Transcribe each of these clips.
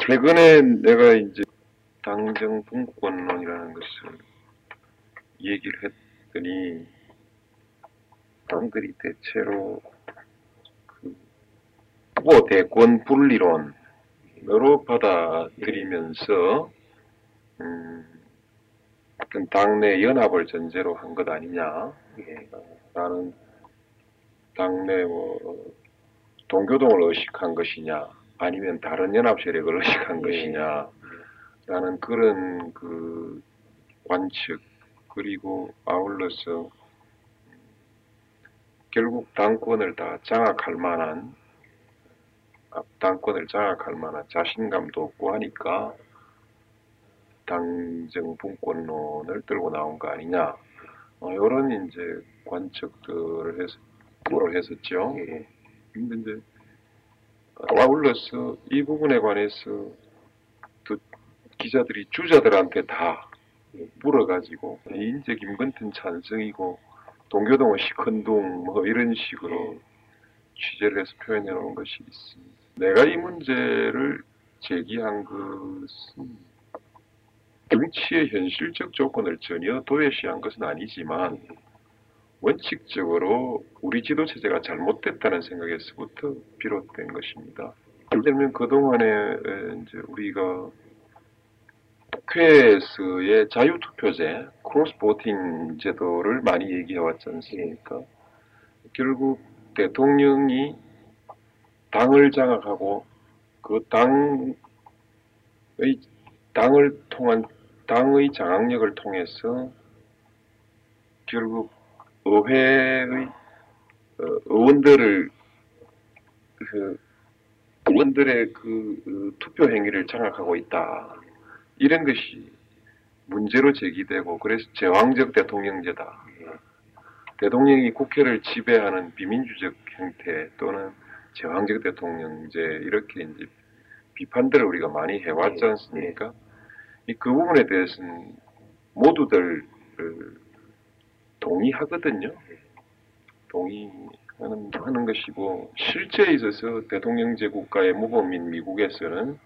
최근에 내가 이제 당정 분권론이라는 것을 얘기를 했더니 당들이 대체로 그 후보 대권 분리론으로 받아들이면서 음, 당내 연합을 전제로 한 것 아니냐 라는 당내 뭐 동교동을 의식한 것이냐 아니면 다른 연합 세력을 의식한 것이냐. 라는 그런 그 관측 그리고 아울러서 결국 당권을 다 장악할 만한 아, 당권을 장악할 만한 자신감도 없고 하니까 당정 분권론을 들고 나온 거 아니냐. 어, 이런 이제 관측들을 해서 를 했었죠. 근데 이제 아울러서 이 부분에 관해서 또 기자들이 주자들한테 다 물어가지고 인제 김건튼 찬성이고 동교동은 시큰둥 뭐 이런 식으로 취재를 해서 표현해 놓은 것이 있습니다. 내가 이 문제를 제기한 것은 정치의 현실적 조건을 전혀 도외시한 것은 아니지만 원칙적으로 우리 지도 체제가 잘못됐다는 생각에서부터 비롯된 것입니다. 예를 들면 그동안에 이제 우리가 국회에서의 자유투표제, 크로스보팅 제도를 많이 얘기해 왔지 않습니까? 결국 대통령이 당을 장악하고 그 당의 당을 통한 당의 장악력을 통해서 결국 의회의 어, 의원들을 그 의원들의 그, 그 투표 행위를 장악하고 있다. 이런 것이 문제로 제기되고 그래서 제왕적 대통령제다. 대통령이 국회를 지배하는 비민주적 형태 또는 제왕적 대통령제 이렇게 이제 비판들을 우리가 많이 해왔지 않습니까? 그 부분에 대해서는 모두들 동의하거든요. 동의하는 하는 것이고 실제에 있어서 대통령제 국가의 모범인 미국에서는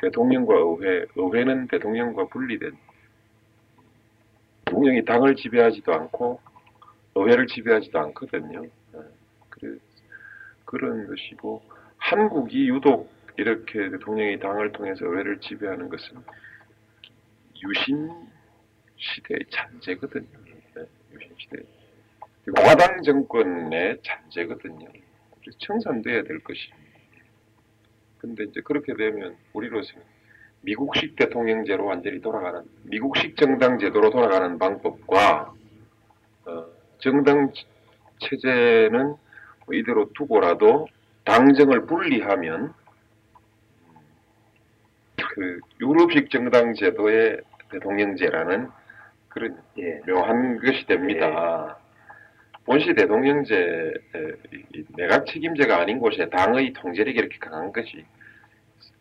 대통령과 의회, 의회는 대통령과 분리된 대통령이 당을 지배하지도 않고 의회를 지배하지도 않거든요. 네. 그래 그런 것이고 한국이 유독 이렇게 대통령이 당을 통해서 의회를 지배하는 것은 유신 시대의 잔재거든요. 시대. 과당 정권의 잔재거든요. 청산돼야 될 것입니다. 근데 이제 그렇게 되면 우리로서는 미국식 대통령제로 완전히 돌아가는 미국식 정당 제도로 돌아가는 방법과 어, 정당 체제는 뭐 이대로 두고라도 당정을 분리하면 그 유럽식 정당 제도의 대통령제라는 그런 예, 묘한 것이 됩니다. 예. 본시 대통령제 내각 책임제가 아닌 곳에 당의 통제력이 이렇게 강한 것이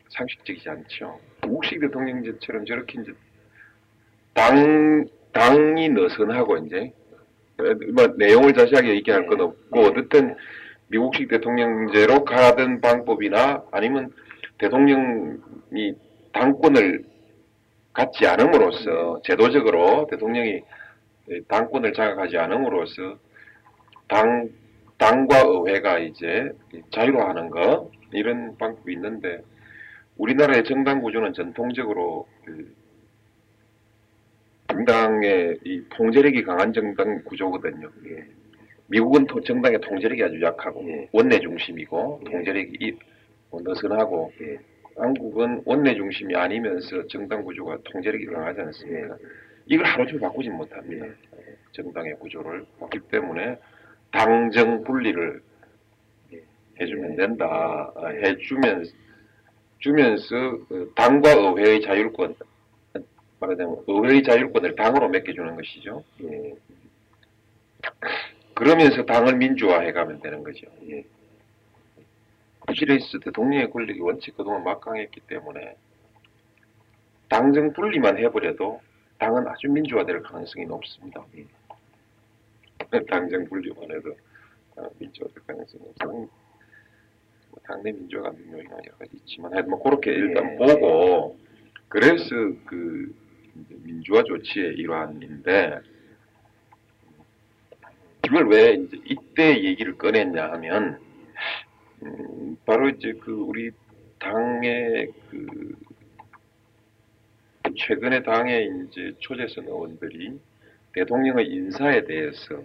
상식적이지 않죠. 국식 대통령제처럼 저렇게 이제 당 당이 느슨하고 이제 뭐 내용을 자세하게 얘기할 건 없고 어쨌든 미국식 대통령제로 가든 방법이나 아니면 대통령이 당권을 갖지 않음으로써 제도적으로 대통령이 당권을 장악하지 않음으로써 당, 당과 의회가 이제 자유화하는 거 이런 방법이 있는데 우리나라의 정당 구조는 전통적으로 그 정당의 이 통제력이 강한 정당 구조거든요. 예. 미국은 정당의 통제력이 아주 약하고 예. 원내 중심이고 예. 통제력이 느슨하고 예. 한국은 원내 중심이 아니면서 정당 구조가 통제력이 강하지 않습니까? 예. 이걸 하루 종일 바꾸지 못합니다. 예. 정당의 구조를 그렇기 때문에 당정 분리를 해주면 된다. 아, 해주면 주면서 그 당과 의회의 자율권 말하자면 의회의 자율권을 당으로 맡겨주는 것이죠. 예. 그러면서 당을 민주화해가면 되는 거죠. 예. 히레스 대통령의 권력이 원칙 그동안 막강했기 때문에 당정 분리만 해버려도 당은 아주 민주화될 가능성이 높습니다. 예. 당정 분리만 해도 민주화될 가능성이 높습니다. 뭐 당내 민주화 감정요인이 여러 가지 있지만 하여튼 뭐 그렇게 일단 예. 보고 그래서 그 민주화 조치의 일환인데 이걸 왜 이제 이때 얘기를 꺼냈냐 하면 음, 바로 이제 그 우리 당의 그 최근에 당의 이제 초재선 의원들이 대통령의 인사에 대해서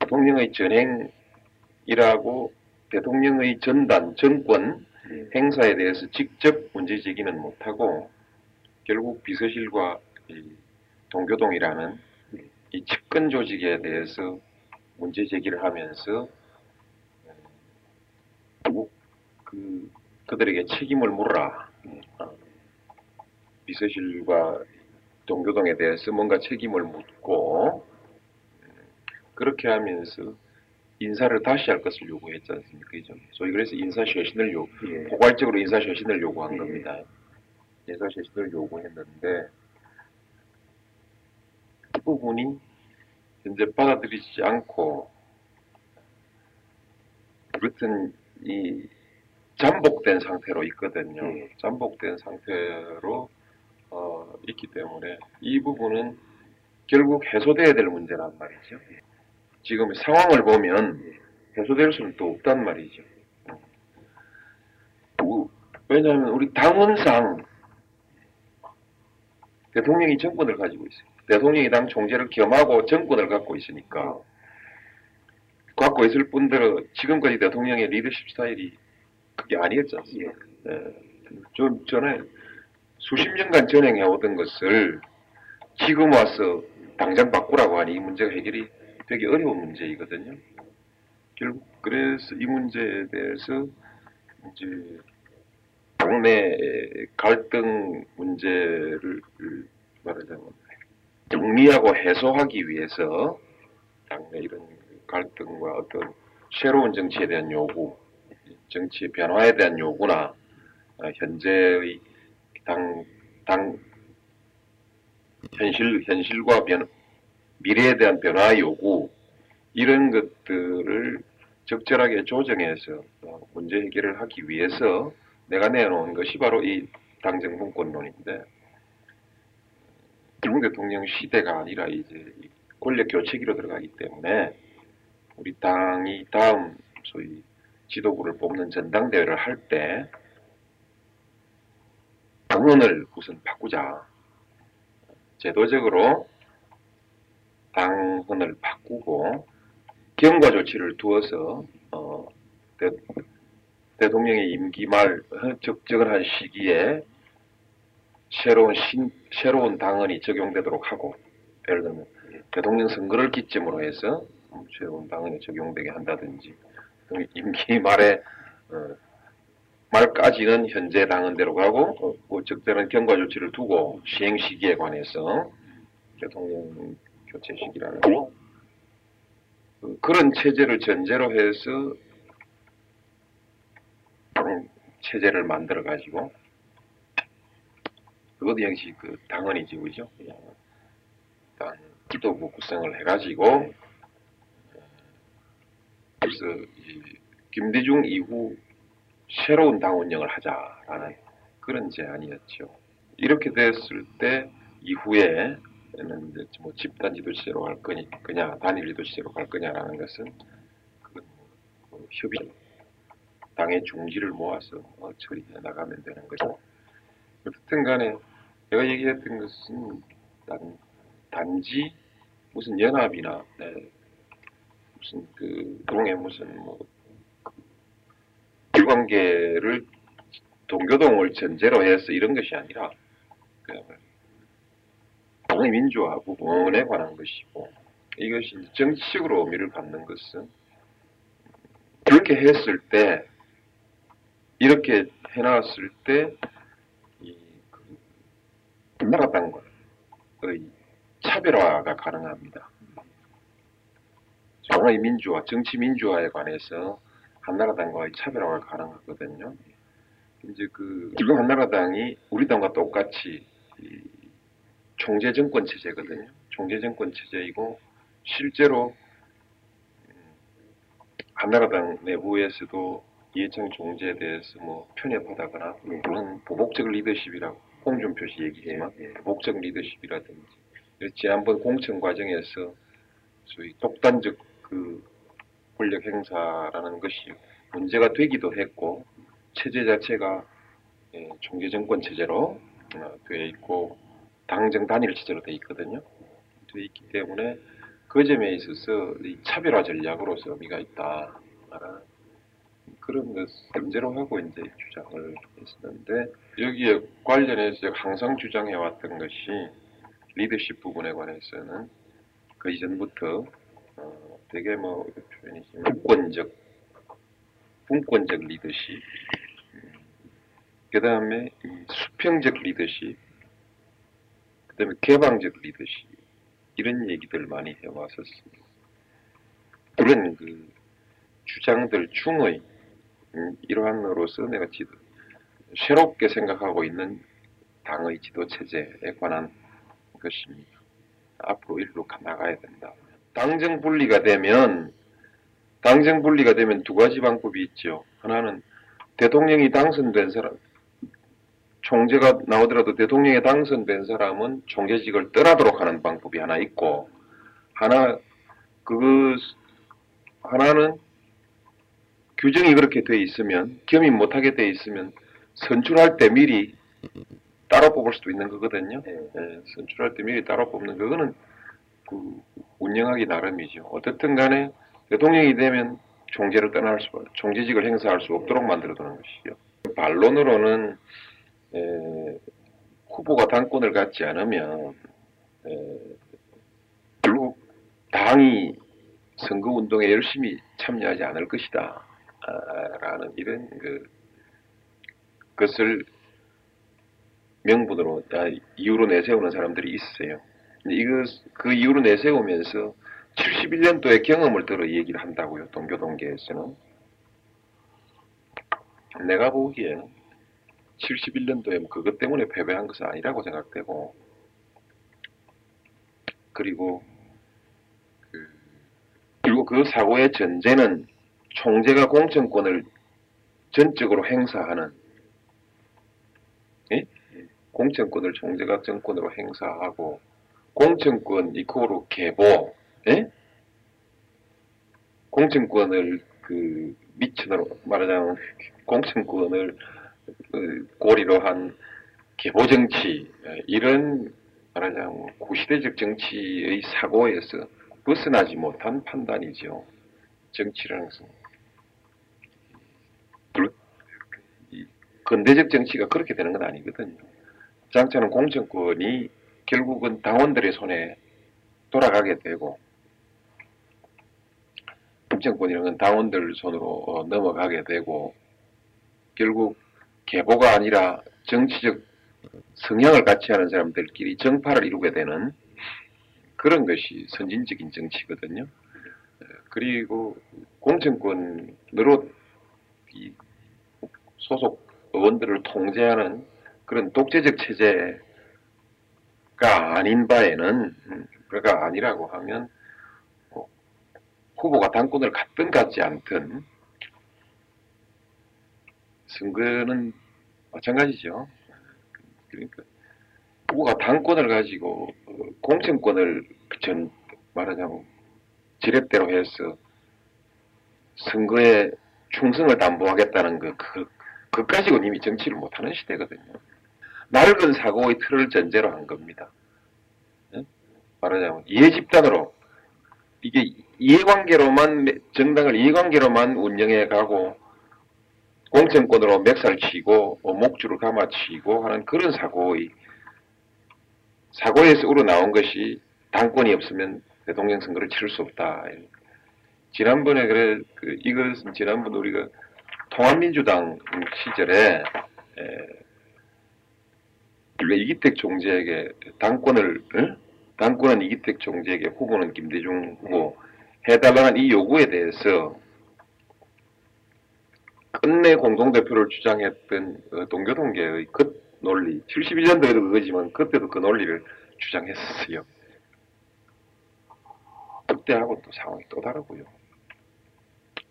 대통령의 전행이라고 대통령의 전단 정권 예. 행사에 대해서 직접 문제 제기는 못하고 결국 비서실과 이 동교동이라는 이 측근 조직에 대해서 문제 제기를 하면서 결국 그 그들에게 책임을 물어라. 어, 비서실과 동교동에 대해서 뭔가 책임을 묻고 음, 그렇게 하면서 인사를 다시 할 것을 요구했지 않습니까? 그죠? 소위 그래서 인사 쇄신을 요 예. 포괄적으로 인사 쇄신을 요구한 예. 겁니다. 인사 쇄신을 요구했는데 그 부분이 현재 받아들이지 않고 그렇든 이 잠복된 상태로 있거든요. 예. 잠복된 상태로 어, 있기 때문에 이 부분은 결국 해소돼야 될 문제란 말이죠. 지금 상황을 보면 해소될 수는 또 없단 말이죠. 우- 왜냐하면 우리 당원상 대통령이 정권을 가지고 있어요. 대통령이 당 총재를 겸하고 정권을 갖고 있으니까 갖고 있을 뿐더러 지금까지 대통령의 리더십 스타일이 그게 아니었지 않습니까? 예. 좀 전에 수십 년간 전행해 오던 것을 지금 와서 당장 바꾸라고 하니 이 문제가 해결이 되게 어려운 문제이거든요. 결국 그래서 이 문제에 대해서 이제 당내 갈등 문제를 말하자면 정리하고 해소하기 위해서 당내 이런 갈등과 어떤 새로운 정치에 대한 요구, 정치의 변화에 대한 요구나 어, 현재의 당, 당 현실 현실과 변, 미래에 대한 변화 요구 이런 것들을 적절하게 조정해서 어, 문제 해결을 하기 위해서 내가 내놓은 것이 바로 이 당정분권론인데 김 대통령 시대가 아니라 이제 이 권력 교체기로 들어가기 때문에 우리 당이 다음 소위 지도부를 뽑는 전당대회를 할 때 당원을 우선 바꾸자. 제도적으로 당헌을 바꾸고 경과 조치를 두어서 어, 대, 대통령의 임기 말 어, 적정한 시기에 새로운 신, 새로운 당헌이 적용되도록 하고 예를 들면 대통령 선거를 기점으로 해서 음, 새로운 당헌이 적용되게 한다든지 또 임기 말에 어, 말까지는 현재 당헌대로 가고 어, 뭐 적절한 경과 조치를 두고 시행 시기에 관해서 대통령 교체 시기라는 거 그, 그런 체제를 전제로 해서 당 체제를 만들어 가지고 그것도 역시 그 당헌이지 그죠? 당 지도부 구성을 해가지고 그래서 이 김대중 이후 새로운 당 운영을 하자라는 그런 제안이었죠. 이렇게 됐을 때 이후에는 이제 뭐 집단 지도체로 갈 거니 그냐 단일 지도체로 갈 거냐라는 것은 그건 뭐 협의 당의 중지를 모아서 어, 처리해 나가면 되는 거죠. 어쨌든 간에 제가 얘기했던 것은 단, 단지 무슨 연합이나 네, 무슨 그 동에 무슨 뭐 일관계를 동교동을 전제로 해서 이런 것이 아니라 당의 민주화 부분에 관한 것이고 이것이 정치적으로 의미를 갖는 것은 그렇게 했을 때 이렇게 해놨을 때이 그 나라 당과의 차별화가 가능합니다. 정의 민주화, 정치 민주화에 관해서 한나라당과의 차별화가 가능하거든요. 이제 그 지금 한나라당이 우리 당과 똑같이 이 총재 정권 체제거든요. 총재 정권 체제이고 실제로 음, 한나라당 내부에서도 이해창 총재에 대해서 뭐 편협하다거나 그런 보복적 리더십이라고 홍준표 씨 얘기지만 보복적 리더십이라든지 지난번 공천 과정에서 소위 독단적 그 권력 행사라는 것이 문제가 되기도 했고 체제 자체가 예, 총재 정권 체제로 어, 되어 있고 당정 단일 체제로 되어 있거든요. 되어 있기 때문에 그 점에 있어서 이 차별화 전략으로서 의미가 있다. 그런 것을 문제로 하고 이제 주장을 했었는데 여기에 관련해서 항상 주장해왔던 것이 리더십 부분에 관해서는 그 이전부터 어, 되게 뭐 표현이지만 분권적 분권적 리더십 그 다음에 수평적 리더십 그 다음에 개방적 리더십 이런 얘기들 많이 해왔었습니다. 그런 그 주장들 중의 음, 일환으로서 내가 지도 새롭게 생각하고 있는 당의 지도 체제에 관한 것입니다. 앞으로 일로 나가야 된다. 당정 분리가 되면 당정 분리가 되면 두 가지 방법이 있죠. 하나는 대통령이 당선된 사람, 총재가 나오더라도 대통령에 당선된 사람은 총재직을 떠나도록 하는 방법이 하나 있고, 하나 그 하나는 규정이 그렇게 돼 있으면 겸임 못하게 돼 있으면 선출할 때 미리 따로 뽑을 수도 있는 거거든요. 예, 선출할 때 미리 따로 뽑는 그거는 그 운영하기 나름이죠. 어떻든 간에 대통령이 되면 총재를 떠날 수, 총재직을 행사할 수 없도록 만들어두는 것이죠. 반론으로는 에, 후보가 당권을 갖지 않으면 에, 결국 당이 선거 운동에 열심히 참여하지 않을 것이다. 아, 라는 이런 그 것을 명분으로 아, 이유로 내세우는 사람들이 있어요. 이거 그 이유로 내세우면서 71년도의 경험을 들어 얘기를 한다고요. 동교동계에서는 내가 보기에 71년도에 뭐 그것 때문에 패배한 것은 아니라고 생각되고 그리고 그, 그리고 그 사고의 전제는 총재가 공천권을 전적으로 행사하는 예? 공천권을 총재가 정권으로 행사하고 공천권 이코로 계보 예? 공천권을 그 미천으로 말하자면 공천권을 그 고리로 한 계보 정치 예, 이런 말하자면 구시대적 정치의 사고에서 벗어나지 못한 판단이죠. 정치라는 것은 이 근대적 정치가 그렇게 되는 건 아니거든요. 장차는 공천권이 결국은 당원들의 손에 돌아가게 되고 공천권이라는 건 당원들 손으로 어, 넘어가게 되고 결국 계보가 아니라 정치적 성향을 같이 하는 사람들끼리 정파를 이루게 되는 그런 것이 선진적인 정치거든요. 어, 그리고 공천권으로 이 소속 의원들을 통제하는 그런 독재적 체제 가 아닌 바에는 음, 그가 아니라고 하면 뭐 후보가 당권을 갖든 갖지 않든 선거는 마찬가지죠. 그러니까 후보가 당권을 가지고 어, 공천권을 전 말하자면 지렛대로 해서 선거에 충성을 담보하겠다는 그, 그, 그 가지고 이미 정치를 못하는 시대거든요. 낡은 사고의 틀을 전제로 한 겁니다. 네? 말하자면 이해 집단으로 이게 이해관계로만 정당을 이해관계로만 운영해 가고 공천권으로 멱살 치고 뭐 목줄을 감아치고 하는 그런 사고의 사고에서 우러나온 것이 당권이 없으면 대통령 선거를 치를 수 없다. 지난번에 그래 그 이것은 지난번 우리가 통합민주당 시절에 에, 이기택 총재에게 당권을 응? 당권은 이기택 총재에게 후보는 김대중 후보 해달라는 이 요구에 대해서 끝내 공동대표를 주장했던 어, 동교동계의 그 논리 71년도에도 그거지만 그때도 그 논리를 주장했었어요. 그때하고 또 상황이 또 다르고요.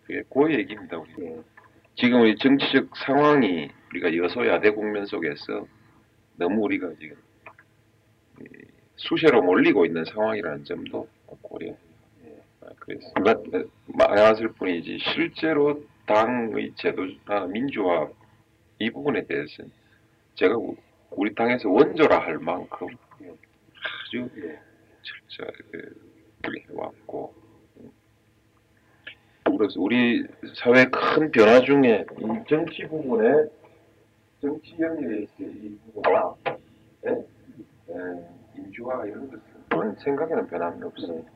그게 그 얘기입니다. 우리. 예. 지금 우리 정치적 상황이 우리가 여소야대 국면 속에서 너무 우리가 지금 이 수세로 몰리고 있는 상황이라는 점도 고려. 아, 그래서 마- 말했을 뿐이지 실제로 당의 제도나 민주화 이 부분에 대해서는 제가 우- 우리 당에서 원조라 할 만큼 아주 예. 철저하게 해왔고 그래서 우리 사회 큰 변화 중에 이 정치 부분에 정치 연결에 있을 이 부분과 예? 예, 민주화 이런 것은 생각에는 변함이 없어요.